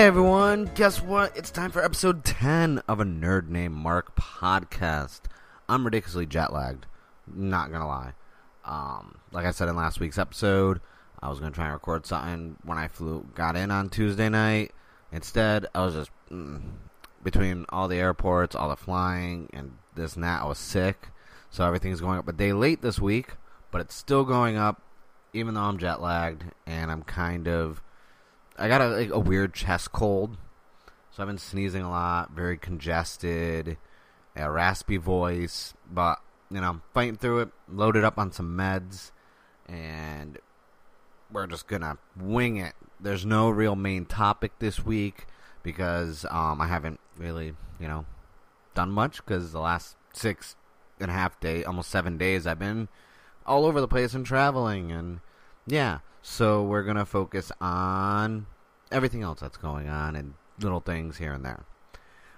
Hey everyone, guess what? It's time for episode 10 of a Nerd Named Mark podcast. I'm ridiculously jet lagged, not gonna lie. Um, like I said in last week's episode, I was gonna try and record something when I flew, got in on Tuesday night. Instead, I was just mm, between all the airports, all the flying, and this and that. I was sick, so everything's going up a day late this week, but it's still going up, even though I'm jet lagged and I'm kind of I got a, like, a weird chest cold, so I've been sneezing a lot, very congested, a raspy voice, but you know, I'm fighting through it. Loaded up on some meds, and we're just gonna wing it. There's no real main topic this week because um, I haven't really, you know, done much because the last six and a half day, almost seven days, I've been all over the place and traveling, and yeah. So we're gonna focus on everything else that's going on and little things here and there.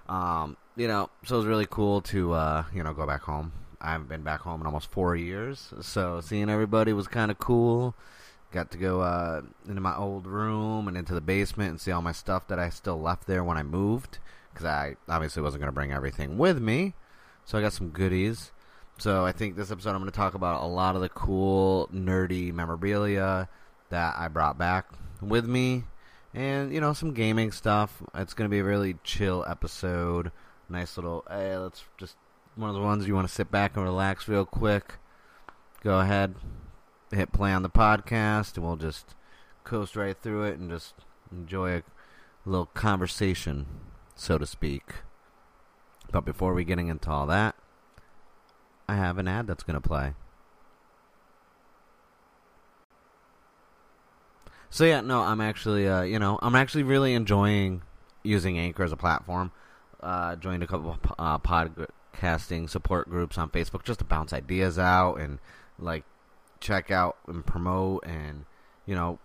Um, you know, so it was really cool to uh, you know go back home. I haven't been back home in almost four years, so seeing everybody was kind of cool. Got to go uh, into my old room and into the basement and see all my stuff that I still left there when I moved, because I obviously wasn't going to bring everything with me. So I got some goodies. So I think this episode I'm going to talk about a lot of the cool, nerdy memorabilia that I brought back with me, and you know some gaming stuff. It's going to be a really chill episode. Nice little. Hey, let's just one of the ones you want to sit back and relax real quick. Go ahead, hit play on the podcast, and we'll just coast right through it and just enjoy a little conversation, so to speak. But before we getting into all that, I have an ad that's going to play. So yeah, no, I'm actually, uh, you know, I'm actually really enjoying using Anchor as a platform. Uh, joined a couple uh, podcasting support groups on Facebook just to bounce ideas out and like check out and promote and you know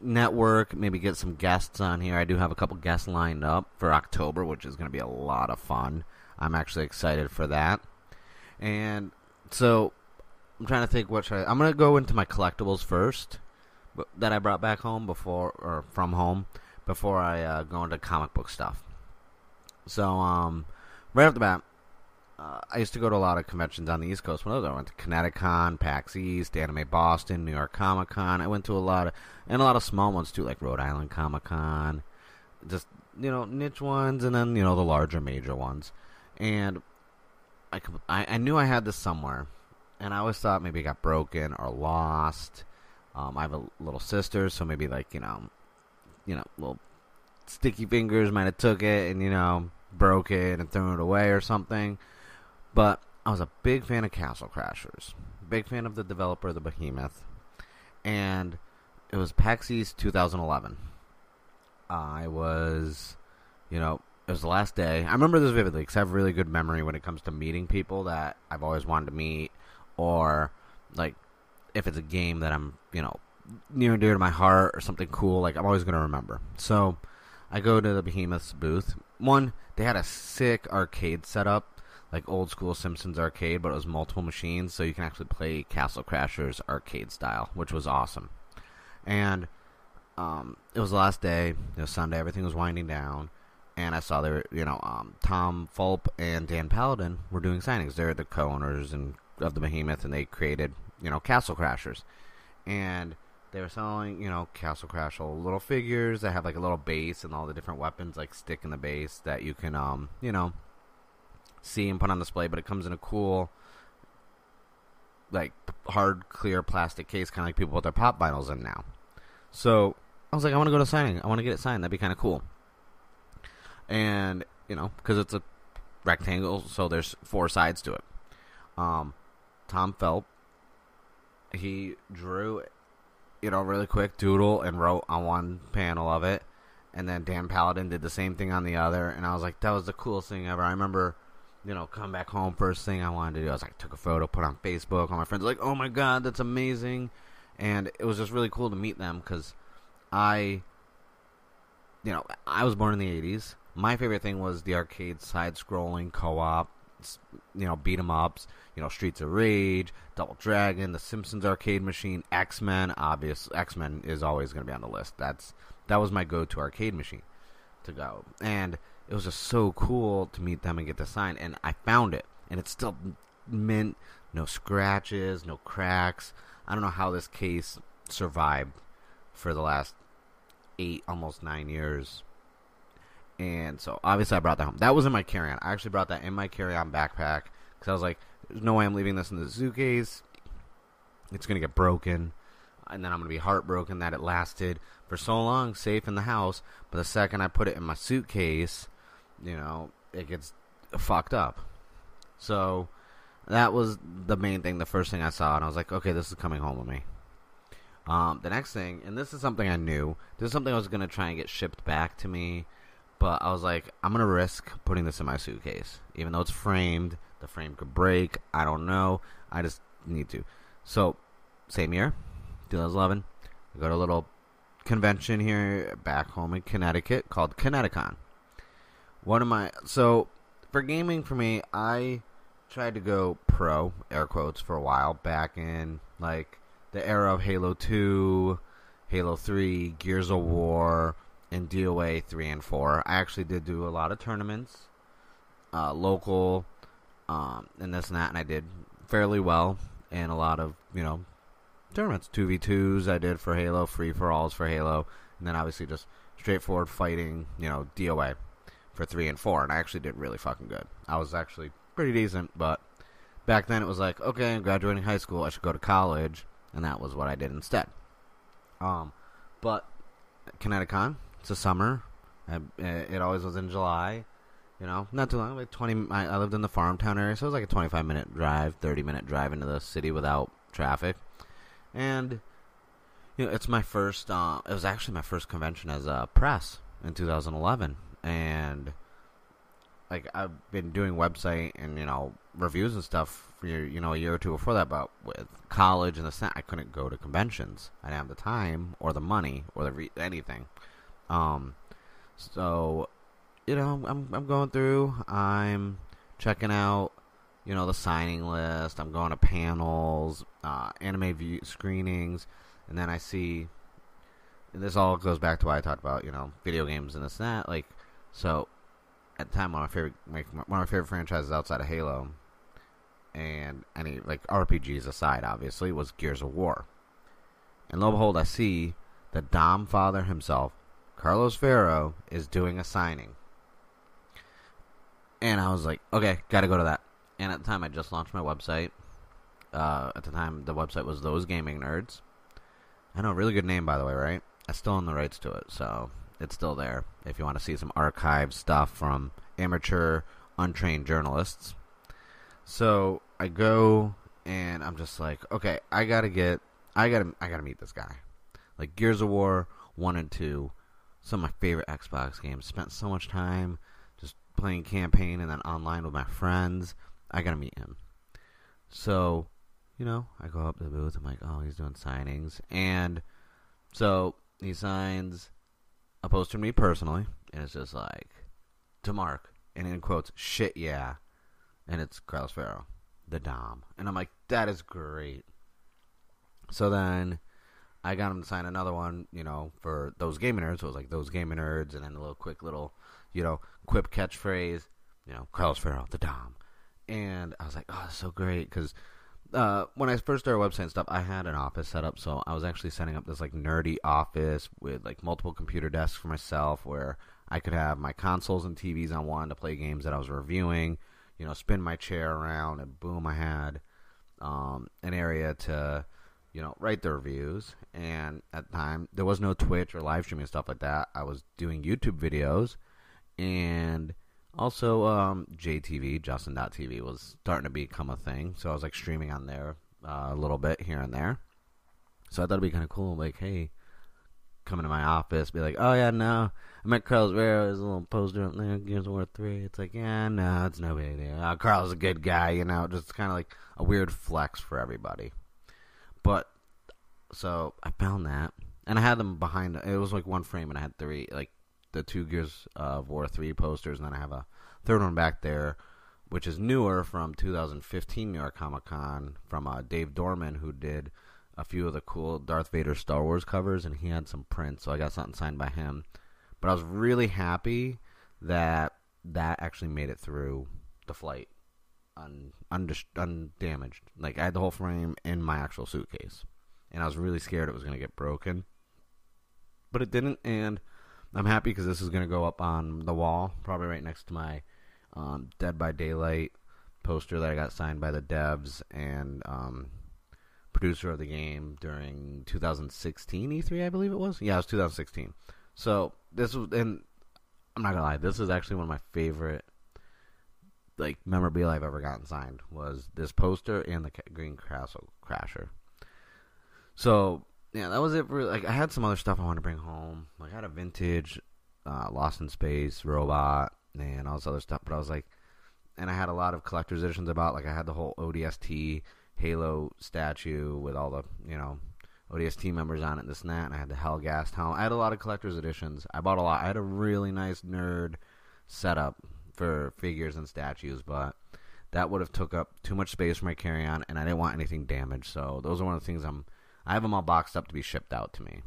network. Maybe get some guests on here. I do have a couple guests lined up for October, which is going to be a lot of fun. I'm actually excited for that. And so I'm trying to think what should I, I'm going to go into my collectibles first that I brought back home before or from home before I uh, go into comic book stuff. So um, right off the bat, uh, I used to go to a lot of conventions on the East Coast. When I I went to ConnectiCon, PAX East, Anime Boston, New York Comic Con. I went to a lot of and a lot of small ones too, like Rhode Island Comic Con. Just you know niche ones, and then you know the larger major ones. And I, I, I knew I had this somewhere, and I always thought maybe it got broken or lost um, I have a little sister, so maybe like you know, you know, little sticky fingers might have took it and you know broke it and thrown it away or something. But I was a big fan of Castle Crashers, big fan of the developer, the Behemoth, and it was PAX East 2011. I was, you know, it was the last day. I remember this vividly because I have really good memory when it comes to meeting people that I've always wanted to meet, or like if it's a game that I'm, you know, near and dear to my heart or something cool, like I'm always going to remember. So I go to the Behemoth's booth. One, they had a sick arcade setup, like old school Simpsons arcade, but it was multiple machines, so you can actually play Castle Crashers arcade style, which was awesome. And um, it was the last day, it was Sunday, everything was winding down, and I saw there, you know, um, Tom Fulp and Dan Paladin were doing signings. They're the co-owners and of the Behemoth, and they created you know, Castle Crashers. And they were selling, you know, Castle Crasher little figures that have like a little base and all the different weapons like stick in the base that you can, um, you know, see and put on display. But it comes in a cool, like hard, clear plastic case, kind of like people put their pop vinyls in now. So I was like, I want to go to signing. I want to get it signed. That'd be kind of cool. And you know, because it's a rectangle, so there's four sides to it. Um, Tom Fulp he drew, you know, really quick doodle and wrote on one panel of it, and then Dan Paladin did the same thing on the other, and I was like, that was the coolest thing ever. I remember, you know, come back home first thing I wanted to do. I was like, took a photo, put on Facebook. All my friends like, oh my god, that's amazing, and it was just really cool to meet them because I, you know, I was born in the '80s. My favorite thing was the arcade side-scrolling co-op you know, beat 'em ups, you know, Streets of Rage, Double Dragon, The Simpsons arcade machine, X Men. Obvious, X Men is always going to be on the list. That's that was my go-to arcade machine. to go, and it was just so cool to meet them and get the sign. And I found it, and it's still mint, no scratches, no cracks. I don't know how this case survived for the last eight, almost nine years. And so obviously I brought that home. That was in my carry-on. I actually brought that in my carry-on backpack because I was like, "There's no way I'm leaving this in the suitcase. It's gonna get broken." and then I'm gonna be heartbroken that it lasted for so long safe in the house. But the second I put it in my suitcase, you know, it gets fucked up. So that was the main thing, the first thing I saw, and I was like, okay, this is coming home with me. Um, the next thing, and this is something I knew, this is something I was gonna try and get shipped back to me, but I was like, I'm gonna risk putting this in my suitcase, even though it's framed. The frame could break. I don't know. I just need to. So, same year, 2011. I go to a little convention here back home in Connecticut called ConnectiCon. One of my so for gaming for me, I tried to go pro air quotes for a while back in like the era of Halo 2, Halo 3, Gears of War, and DOA 3 and 4. I actually did do a lot of tournaments, uh, local, um, and this and that, and I did fairly well in a lot of, you know, tournaments. 2v2s I did for Halo, free for alls for Halo, and then obviously just straightforward fighting, you know, DOA for 3 and 4. And I actually did really fucking good. I was actually pretty decent, but back then it was like, okay, I'm graduating high school, I should go to college, and that was what I did instead. Um, but ConnectiCon, it's a summer. I, it always was in July. You know, not too long, like 20. I, I lived in the farm town area, so it was like a 25 minute drive, 30 minute drive into the city without traffic and you know, it's my first. Uh, it was actually my first convention as a press in 2011, and like I've been doing website and you know reviews and stuff for you know a year or two before that. But with college and the I couldn't go to conventions. I didn't have the time or the money or the re- anything. Um, so you know, I'm I'm going through. I'm checking out you know the signing list. I'm going to panels, uh, anime view screenings, and then I see. And this all goes back to what I talked about, you know, video games and this and that. Like, so at the time, one of my favorite, one of my favorite franchises outside of Halo, and any like RPGs aside, obviously, was Gears of War. And lo and behold, I see the Dom father himself, Carlos Ferro, is doing a signing. And I was like, okay, gotta go to that and at the time I just launched my website. Uh, at the time, the website was Those Gaming Nerds. I know, really good name by the way, right? I still own the rights to it, so it's still there. If you want to see some archived stuff from amateur, untrained journalists. So I go and I'm just like, okay, I gotta get, I gotta, I gotta meet this guy. Like Gears of War one and two, some of my favorite Xbox games. Spent so much time just playing campaign and then online with my friends. I gotta meet him. So, you know, I go up to the booth. I'm like, oh, he's doing signings, and so he signs a poster to me personally, and it's just like to Mark, and in quotes, shit yeah, and it's Carlos Ferro, the Dom, and I'm like, that is great. So then. I got him to sign another one, you know, for those gaming nerds. So it was like those gaming nerds, and then a little quick little, you know, quip catchphrase, you know, Carlos Ferro, the Dom and I was like, oh, that's so great because uh, when I first started website and stuff, I had an office set up, so I was actually setting up this like nerdy office with like multiple computer desks for myself, where I could have my consoles and TVs on one to play games that I was reviewing. You know, spin my chair around, and boom, I had um, an area to you know write their reviews. And at the time, there was no Twitch or live streaming stuff like that. I was doing YouTube videos, and also, um, JTV, Justin.tv, was starting to become a thing. So I was like streaming on there uh, a little bit here and there. So I thought it'd be kind of cool. Like, hey, come into my office, be like, oh, yeah, no, I met Carlos Ferro. There's a little poster up there, Gears of War 3. It's like, yeah, no, it's no big deal. Uh, Carl's a good guy, you know, just kind of like a weird flex for everybody. But, so I found that. And I had them behind, it was like one frame, and I had three, like the two Gears of War 3 posters, and then I have a third one back there, which is newer from 2015 New York Comic Con from uh, Dave Dorman, who did a few of the cool Darth Vader Star Wars covers, and he had some prints, so I got something signed by him. But I was really happy that that actually made it through the flight un, undamaged. Like I had the whole frame in my actual suitcase, and I was really scared it was going to get broken, but it didn't. And I'm happy because this is going to go up on the wall, probably right next to my um, Dead by Daylight poster that I got signed by the devs and um, producer of the game during 2016 E3, I believe it was. Yeah, it was 2016. So this was, and I'm not gonna lie, this is actually one of my favorite like memorabilia I've ever gotten signed was this poster and the Green Castle Crasher. So yeah, that was it for like I had some other stuff I wanted to bring home. Like I had a vintage uh, Lost in Space robot and all this other stuff, but I was like, and I had a lot of collector's editions about like I had the whole ODST Halo statue with all the you know ODST members on it, this and that, and I had the Helghast helmet. I had a lot of collector's editions. I bought a lot. I had a really nice nerd setup for figures and statues, but that would have took up too much space for my carry-on, and I didn't want anything damaged. So those are one of the things I'm. I have them all boxed up to be shipped out to me.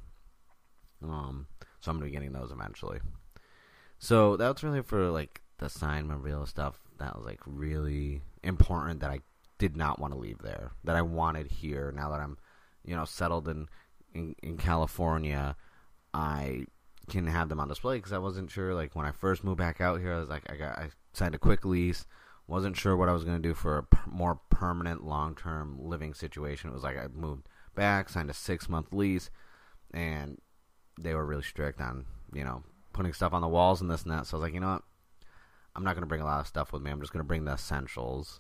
Um, so I'm gonna be getting those eventually. So that's really for like the sign memorial stuff. That was like really important that I did not want to leave there. That I wanted here. Now that I'm, you know, settled in in, in California, I can have them on display because I wasn't sure. Like when I first moved back out here, I was like, I got I signed a quick lease. Wasn't sure what I was going to do for a per- more permanent, long term living situation. It was like I moved back, signed a six month lease, and they were really strict on you know putting stuff on the walls and this and that. So I was like, you know what, I'm not going to bring a lot of stuff with me. I'm just going to bring the essentials,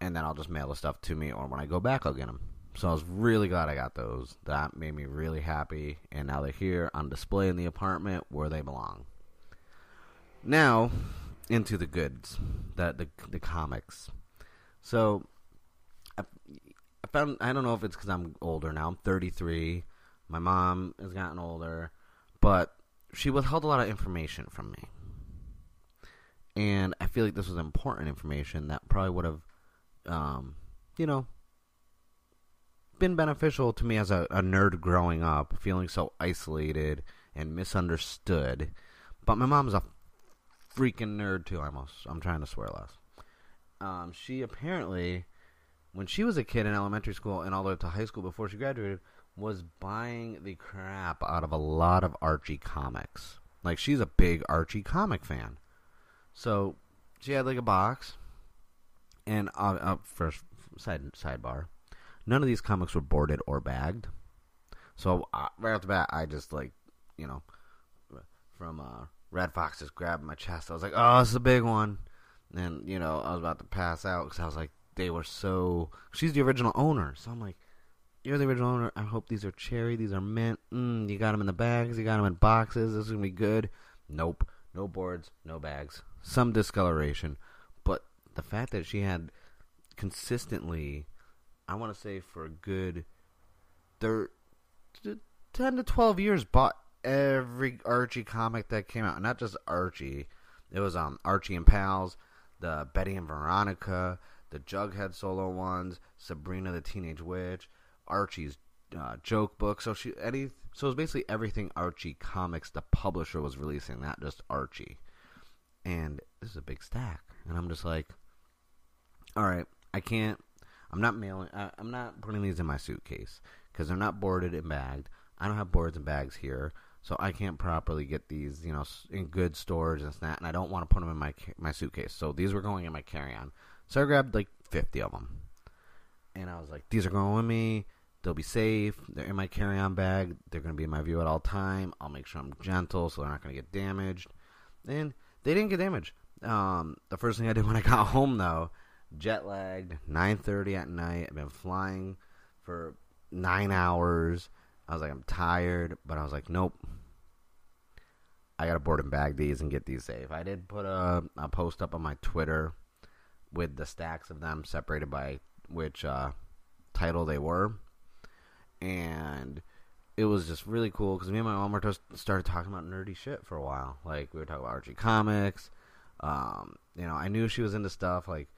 and then I'll just mail the stuff to me, or when I go back, I'll get them. So I was really glad I got those. That made me really happy. And now they're here on display in the apartment where they belong. Now, into the goods, the the, the comics. So I, I found I don't know if it's because I'm older now. I'm 33. My mom has gotten older, but she withheld a lot of information from me. And I feel like this was important information that probably would have, um, you know, been beneficial to me as a, a, nerd growing up, feeling so isolated and misunderstood. But my mom's a freaking nerd too. Almost, I'm trying to swear less. Um, she apparently, when she was a kid in elementary school and all the way up to high school before she graduated, was buying the crap out of a lot of Archie comics. Like she's a big Archie comic fan. So she had like a box, and uh, uh, first side sidebar none of these comics were boarded or bagged. So uh, right off the bat, I just like, you know, from uh, Redd Foxx just grabbed my chest. I was like, "Oh, it's a big one," and you know, I was about to pass out because I was like, they were so. She's the original owner, so I'm like, "You're the original owner. I hope these are cherry. These are mint. Mm, you got them in the bags. You got them in boxes. This is gonna be good." Nope, no boards, no bags. Some discoloration, but the fact that she had consistently I want to say for a good thir- 10 to 12 years bought every Archie comic that came out. Not just Archie. It was um Archie and Pals, the Betty and Veronica, the Jughead solo ones, Sabrina the Teenage Witch, Archie's uh, joke book. So she any so it was basically everything Archie comics the publisher was releasing, not just Archie. And this is a big stack, and I'm just like, all right, I can't I'm not mailing. I, I'm not putting these in my suitcase because they're not boarded and bagged. I don't have boards and bags here, so I can't properly get these, you know, in good storage and that. And I don't want to put them in my my suitcase. So these were going in my carry-on. So I grabbed like 50 of them, and I was like, these are going with me. They'll be safe. They're in my carry-on bag. They're going to be in my view at all time. I'll make sure I'm gentle so they're not going to get damaged. And they didn't get damaged. Um, the first thing I did when I got home, though, jet lagged, 9:30 at night. I've been flying for 9 hours. I was like I'm tired, but I was like nope. I got to board and bag these and get these safe. I did put a, a post up on my Twitter with the stacks of them separated by which uh, title they were. And it was just really cool because me and my mom were just started talking about nerdy shit for a while. Like we were talking about Archie comics. Um, you know, I knew she was into stuff like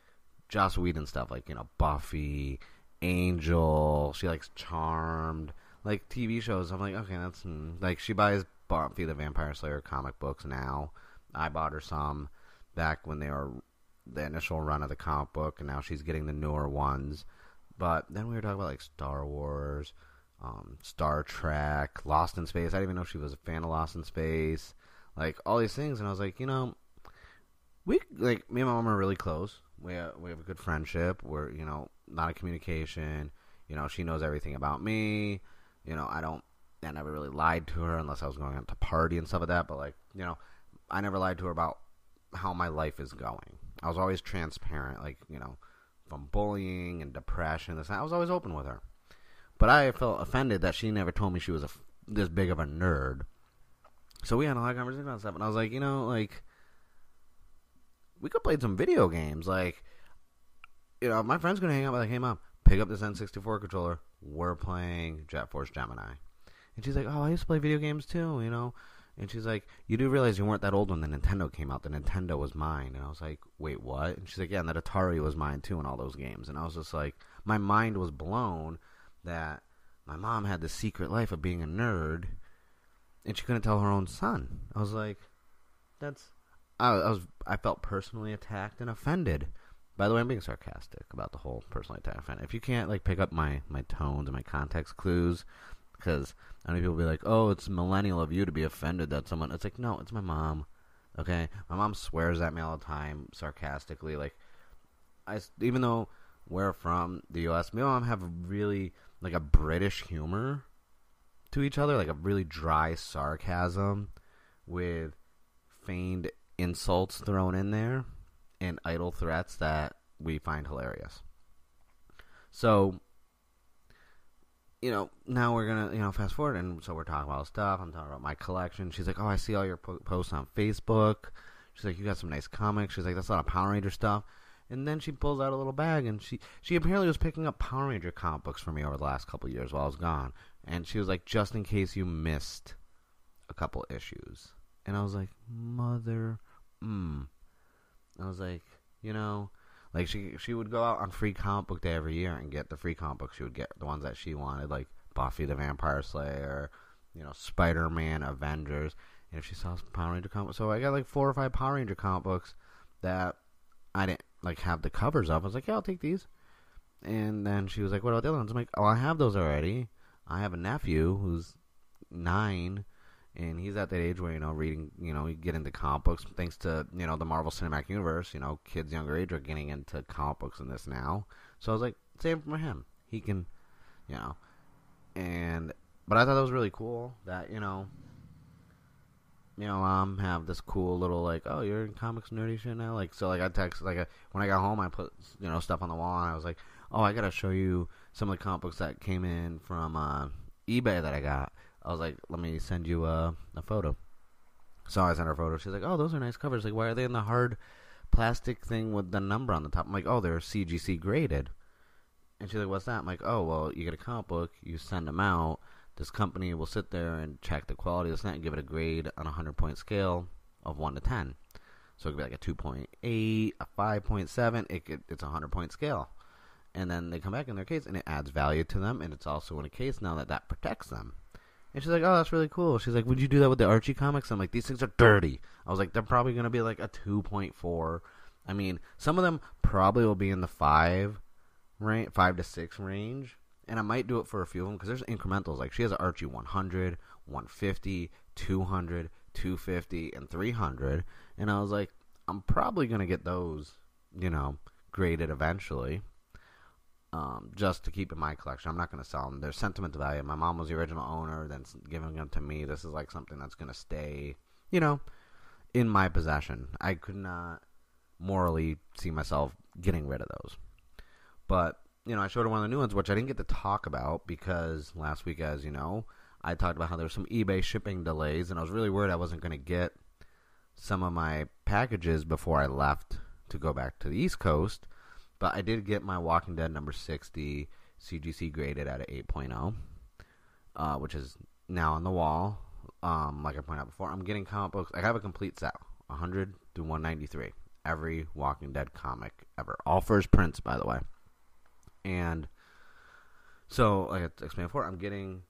Joss Whedon stuff, like you know Buffy, Angel. She likes Charmed, like TV shows. I'm like, okay, that's hmm. like she buys Buffy the Vampire Slayer comic books now. I bought her some back when they were the initial run of the comic book, and now she's getting the newer ones. But then we were talking about like Star Wars, um, Star Trek, Lost in Space. I didn't even know she was a fan of Lost in Space. Like all these things, and I was like, you know, we like me and my mom are really close. We have, we have a good friendship. We're you know not a communication. You know, she knows everything about me. You know, I don't. I never really lied to her unless I was going out to party and stuff like that. But like, you know, I never lied to her about how my life is going. I was always transparent. Like, you know, from bullying and depression, this I was always open with her. But I felt offended that she never told me she was a, this big of a nerd. So we had a lot of conversations about stuff, and I was like, you know, like we could play some video games. Like, you know, my friend's gonna hang out. Like, hey mom, pick up this N64 controller. We're playing Jet Force Gemini, and she's like, oh, I used to play video games too. You know, and she's like, "You do realize you weren't that old when the Nintendo came out. The Nintendo was mine." And I was like, "Wait, what?" And she's like, "Yeah, and that Atari was mine too, and all those games." And I was just like, my mind was blown that my mom had the secret life of being a nerd, and she couldn't tell her own son. I was like, "That's." I, was. I felt personally attacked and offended. By the way, I'm being sarcastic about the whole personally attacked. Offended. If you can't like pick up my my tones and my context clues, because I know people be like, "Oh, it's millennial of you to be offended that someone." It's like, no, it's my mom. Okay, my mom swears at me all the time, sarcastically. Like, I even though we're from the U.S., me and mom have really like a British humor to each other, like a really dry sarcasm with feigned insults thrown in there and idle threats that we find hilarious. So you know, now we're gonna, you know, fast forward, and so we're talking about stuff. I'm talking about my collection. She's like, "Oh, I see all your po- posts on Facebook." She's like, "You got some nice comics." She's like, "That's a lot of Power Ranger stuff." And then she pulls out a little bag, and she she apparently was picking up Power Ranger comic books for me over the last couple years while I was gone. And she was like, "Just in case you missed a couple issues," and I was like, "Mother, hmm." I was like, you know, like she she would go out on free comic book day every year and get the free comic books. She would get the ones that she wanted, like Buffy the Vampire Slayer, you know, Spider Man, Avengers. And if she saw Power Ranger comic, so I got like four or five Power Ranger comic books that I didn't like have the covers of. I was like, yeah, I'll take these. And then she was like, what about the other ones? I'm like, oh, I have those already. I have a nephew who's nine and he's at that age where you know reading you know you get into comic books thanks to you know the Marvel Cinematic Universe. You know, kids younger age are getting into comic books and this now. So I was like, same for him. He can, you know, and but I thought that was really cool that you know. You know, um, have this cool little like, oh, you're in comics nerdy shit now. Like, so like I text like a, when I got home, I put you know stuff on the wall, and I was like, oh, I gotta show you some of the comic books that came in from uh, eBay that I got I was like, let me send you a, a photo. So I sent her a photo. She's like, oh, those are nice covers. Like, why are they in the hard plastic thing with the number on the top? I'm like, oh, they're CGC graded. And she's like, what's that? I'm like, oh, well, you get a comic book, you send them out. This company will sit there and check the quality of the and give it a grade on a 100 point scale of 1 to 10. So it could be like a 2.8, a 5.7. It could, it's a 100 point scale. And then they come back in their case and it adds value to them. And it's also in a case now that that protects them. And she's like, "Oh, that's really cool." She's like, "Would you do that with the Archie comics?" I'm like, "These things are dirty." I was like, "They're probably gonna be like a 2.4." I mean, some of them probably will be in the five range, five to six range, and I might do it for a few of them because there's incrementals. Like she has an Archie 100, 150, 200, 250, and 300, and I was like, I'm probably gonna get those, you know, graded eventually um, just to keep in my collection. I'm not going to sell them. There's sentimental value. My mom was the original owner, then giving them to me. This is like something that's going to stay, you know, in my possession. I could not morally see myself getting rid of those. But, you know, I showed her one of the new ones, which I didn't get to talk about because last week, as you know, I talked about how there were some eBay shipping delays, and I was really worried I wasn't going to get some of my packages before I left to go back to the East Coast but I did get my Walking Dead number 60 CGC graded at an 8.0, uh, which is now on the wall. Um, like I pointed out before, I'm getting comic books. I have a complete set, 100 to 193. Every Walking Dead comic ever. All first prints, by the way. And so, like I explained before, I'm getting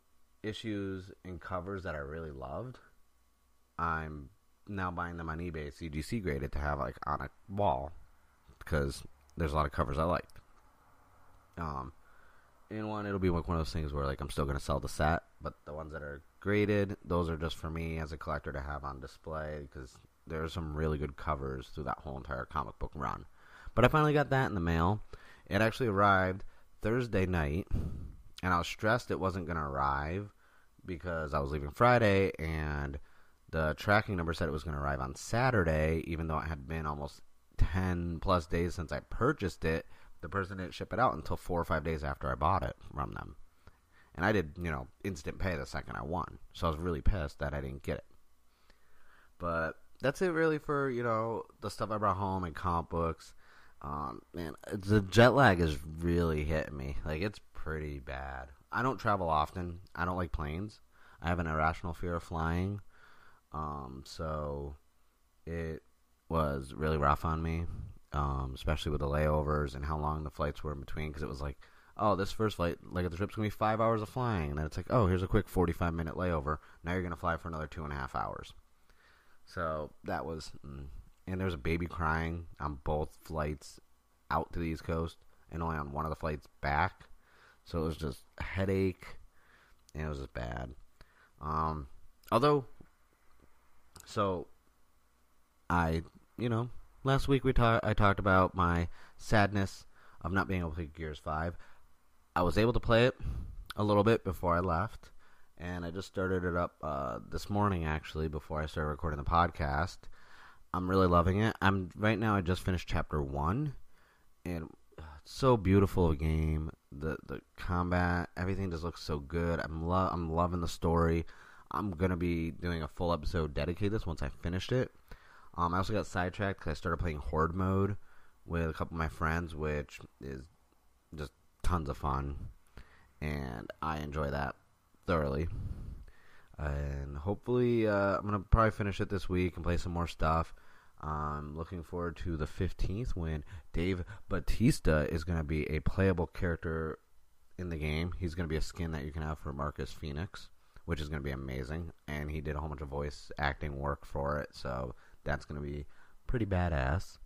issues and covers that I really loved, I'm now buying them on eBay CGC graded to have like on a wall because there's a lot of covers I liked. Um, in one, it'll be like one of those things where like I'm still gonna sell the set, but the ones that are graded, those are just for me as a collector to have on display because there's some really good covers through that whole entire comic book run. But I finally got that in the mail. It actually arrived Thursday night, and I was stressed it wasn't gonna arrive because I was leaving Friday and the tracking number said it was going to arrive on Saturday, even though it had been almost 10 plus days since I purchased it. The person didn't ship it out until four or five days after I bought it from them. And I did, you know, instant pay the second I won. So I was really pissed that I didn't get it. But that's it really for, you know, the stuff I brought home and comic books. Um, man, the jet lag is really hitting me. Like, it's pretty bad. I don't travel often. I don't like planes. I have an irrational fear of flying. Um, so it was really rough on me, um, especially with the layovers and how long the flights were in between. Because it was like, oh, this first flight, like the trip's gonna be five hours of flying, and then it's like, oh, here's a quick forty-five minute layover. Now you're gonna fly for another two and a half hours. So that was, mm. and there was a baby crying on both flights out to the East Coast, and only on one of the flights back. So it was just a headache, and it was just bad. Um, although so, I, you know, last week we talked. I talked about my sadness of not being able to play Gears Five. I was able to play it a little bit before I left, and I just started it up uh, this morning actually before I started recording the podcast. I'm really loving it. I'm right now. I just finished chapter one, and it's so beautiful a game. The the combat, everything just looks so good. I'm lo- I'm loving the story. I'm gonna be doing a full episode dedicated to this once I finished it. Um, I also got sidetracked because I started playing Horde mode with a couple of my friends, which is just tons of fun, and I enjoy that thoroughly. And hopefully, uh, I'm gonna probably finish it this week and play some more stuff. I'm looking forward to the 15th when Dave Batista is going to be a playable character in the game. He's going to be a skin that you can have for Marcus Phoenix which is going to be amazing. And he did a whole bunch of voice acting work for it, so that's going to be pretty badass.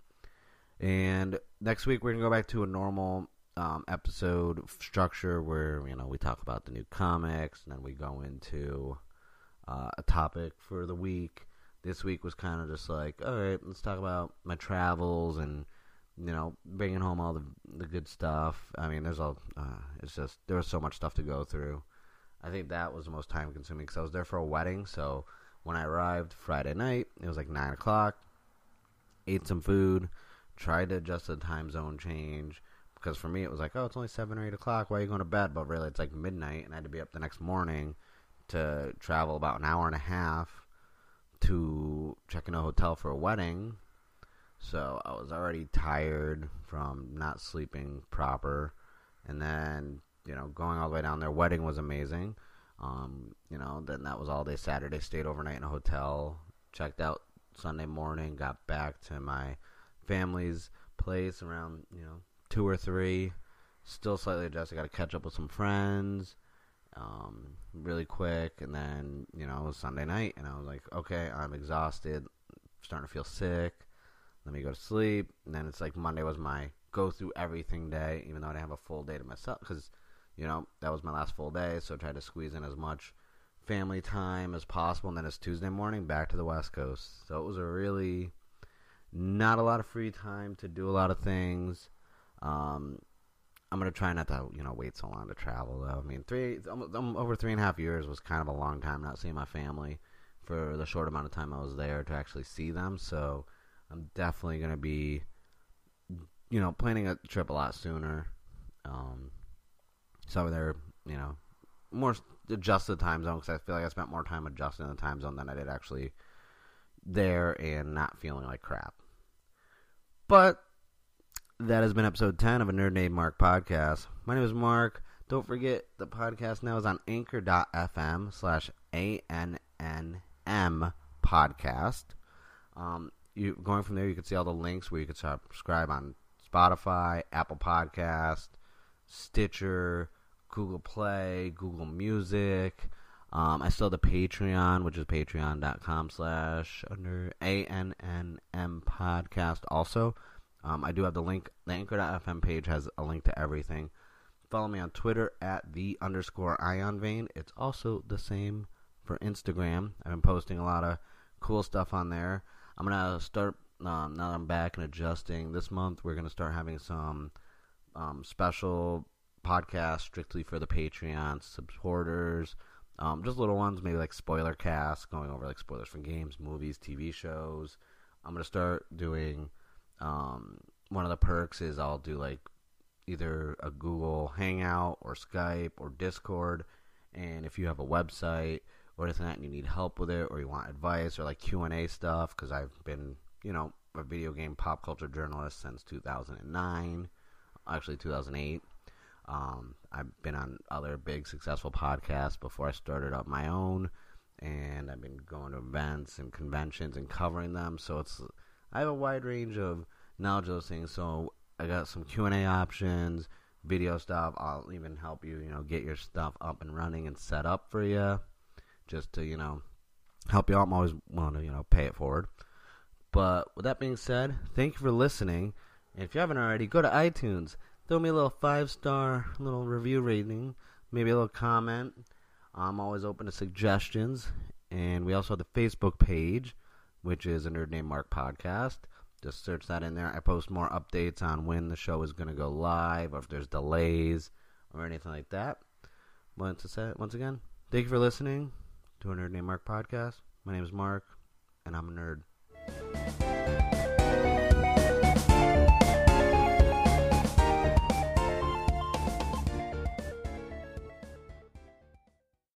And next week we're going to go back to a normal um, episode structure where you know we talk about the new comics, and then we go into uh, a topic for the week. This week was kind of just like, all right, let's talk about my travels and you know bringing home all the the good stuff. I mean, there's all uh, it's just there was so much stuff to go through. I think that was the most time consuming because I was there for a wedding. So when I arrived Friday night, it was like nine o'clock. Ate some food, tried to adjust the time zone change because for me it was like, oh, it's only seven or eight o'clock. Why are you going to bed? But really, it's like midnight, and I had to be up the next morning to travel about an hour and a half to check in a hotel for a wedding. So I was already tired from not sleeping proper, and then you know, going all the way down there. Wedding was amazing. Um, you know, then that was all day Saturday. Stayed overnight in a hotel. Checked out Sunday morning. Got back to my family's place around you know two or three. Still slightly adjusted. Got to catch up with some friends. Um, really quick, and then you know it was Sunday night, and I was like, okay, I'm exhausted, starting to feel sick. Let me go to sleep. And then it's like Monday was my go through everything day, even though I didn't have a full day to myself because you know, that was my last full day, so I tried to squeeze in as much family time as possible. And then it's Tuesday morning back to the West Coast. So it was a really not a lot of free time to do a lot of things. Um, I'm gonna try not to, you know, wait so long to travel though. I mean, three almost, over three and a half years was kind of a long time not seeing my family for the short amount of time I was there to actually see them. So I'm definitely gonna be, you know, planning a trip a lot sooner. Um, so they're, you know, more adjusted time zone because I feel like I spent more time adjusting the time zone than I did actually there and not feeling like crap. But that has been episode 10 of a Nerd Named Mark podcast. My name is Mark. Don't forget the podcast now is on anchor.fm slash A-N-N-M podcast. Um, you Going from there, you can see all the links where you can subscribe on Spotify, Apple Podcast, Stitcher, Google Play, Google Music, Um, I still have the Patreon, which is patreon.com slash under A-N-N-M podcast also. Um, I do have the link. The Anchor.fm page has a link to everything. Follow me on Twitter at the underscore ion vein. It's also the same for Instagram. I've been posting a lot of cool stuff on there. I'm going to start, um, now that I'm back and adjusting this month, we're going to start having some um, special podcasts strictly for the Patreon supporters. Um, just little ones, maybe like spoiler casts, going over like spoilers from games, movies, TV shows. I'm gonna start doing. Um, one of the perks is I'll do like either a Google Hangout or Skype or Discord, and if you have a website or anything that and you need help with it or you want advice or like Q and A stuff, because I've been you know a video game pop culture journalist since 2009, actually 2008. Um, I've been on other big successful podcasts before I started up my own, and I've been going to events and conventions and covering them. So it's I have a wide range of knowledge of those things. So I got some Q and A options, video stuff. I'll even help you, you know, get your stuff up and running and set up for you, just to you know help you out. I'm always willing to you know pay it forward. But with that being said, thank you for listening. And if you haven't already, go to iTunes throw me a little five star little review rating, maybe a little comment. I'm always open to suggestions. And we also have the Facebook page, which is a Nerd Named Mark podcast. Just search that in there. I post more updates on when the show is going to go live, or if there's delays, or anything like that. Once, once again, thank you for listening to a Nerd Named Mark podcast. My name is Mark, and I'm a nerd.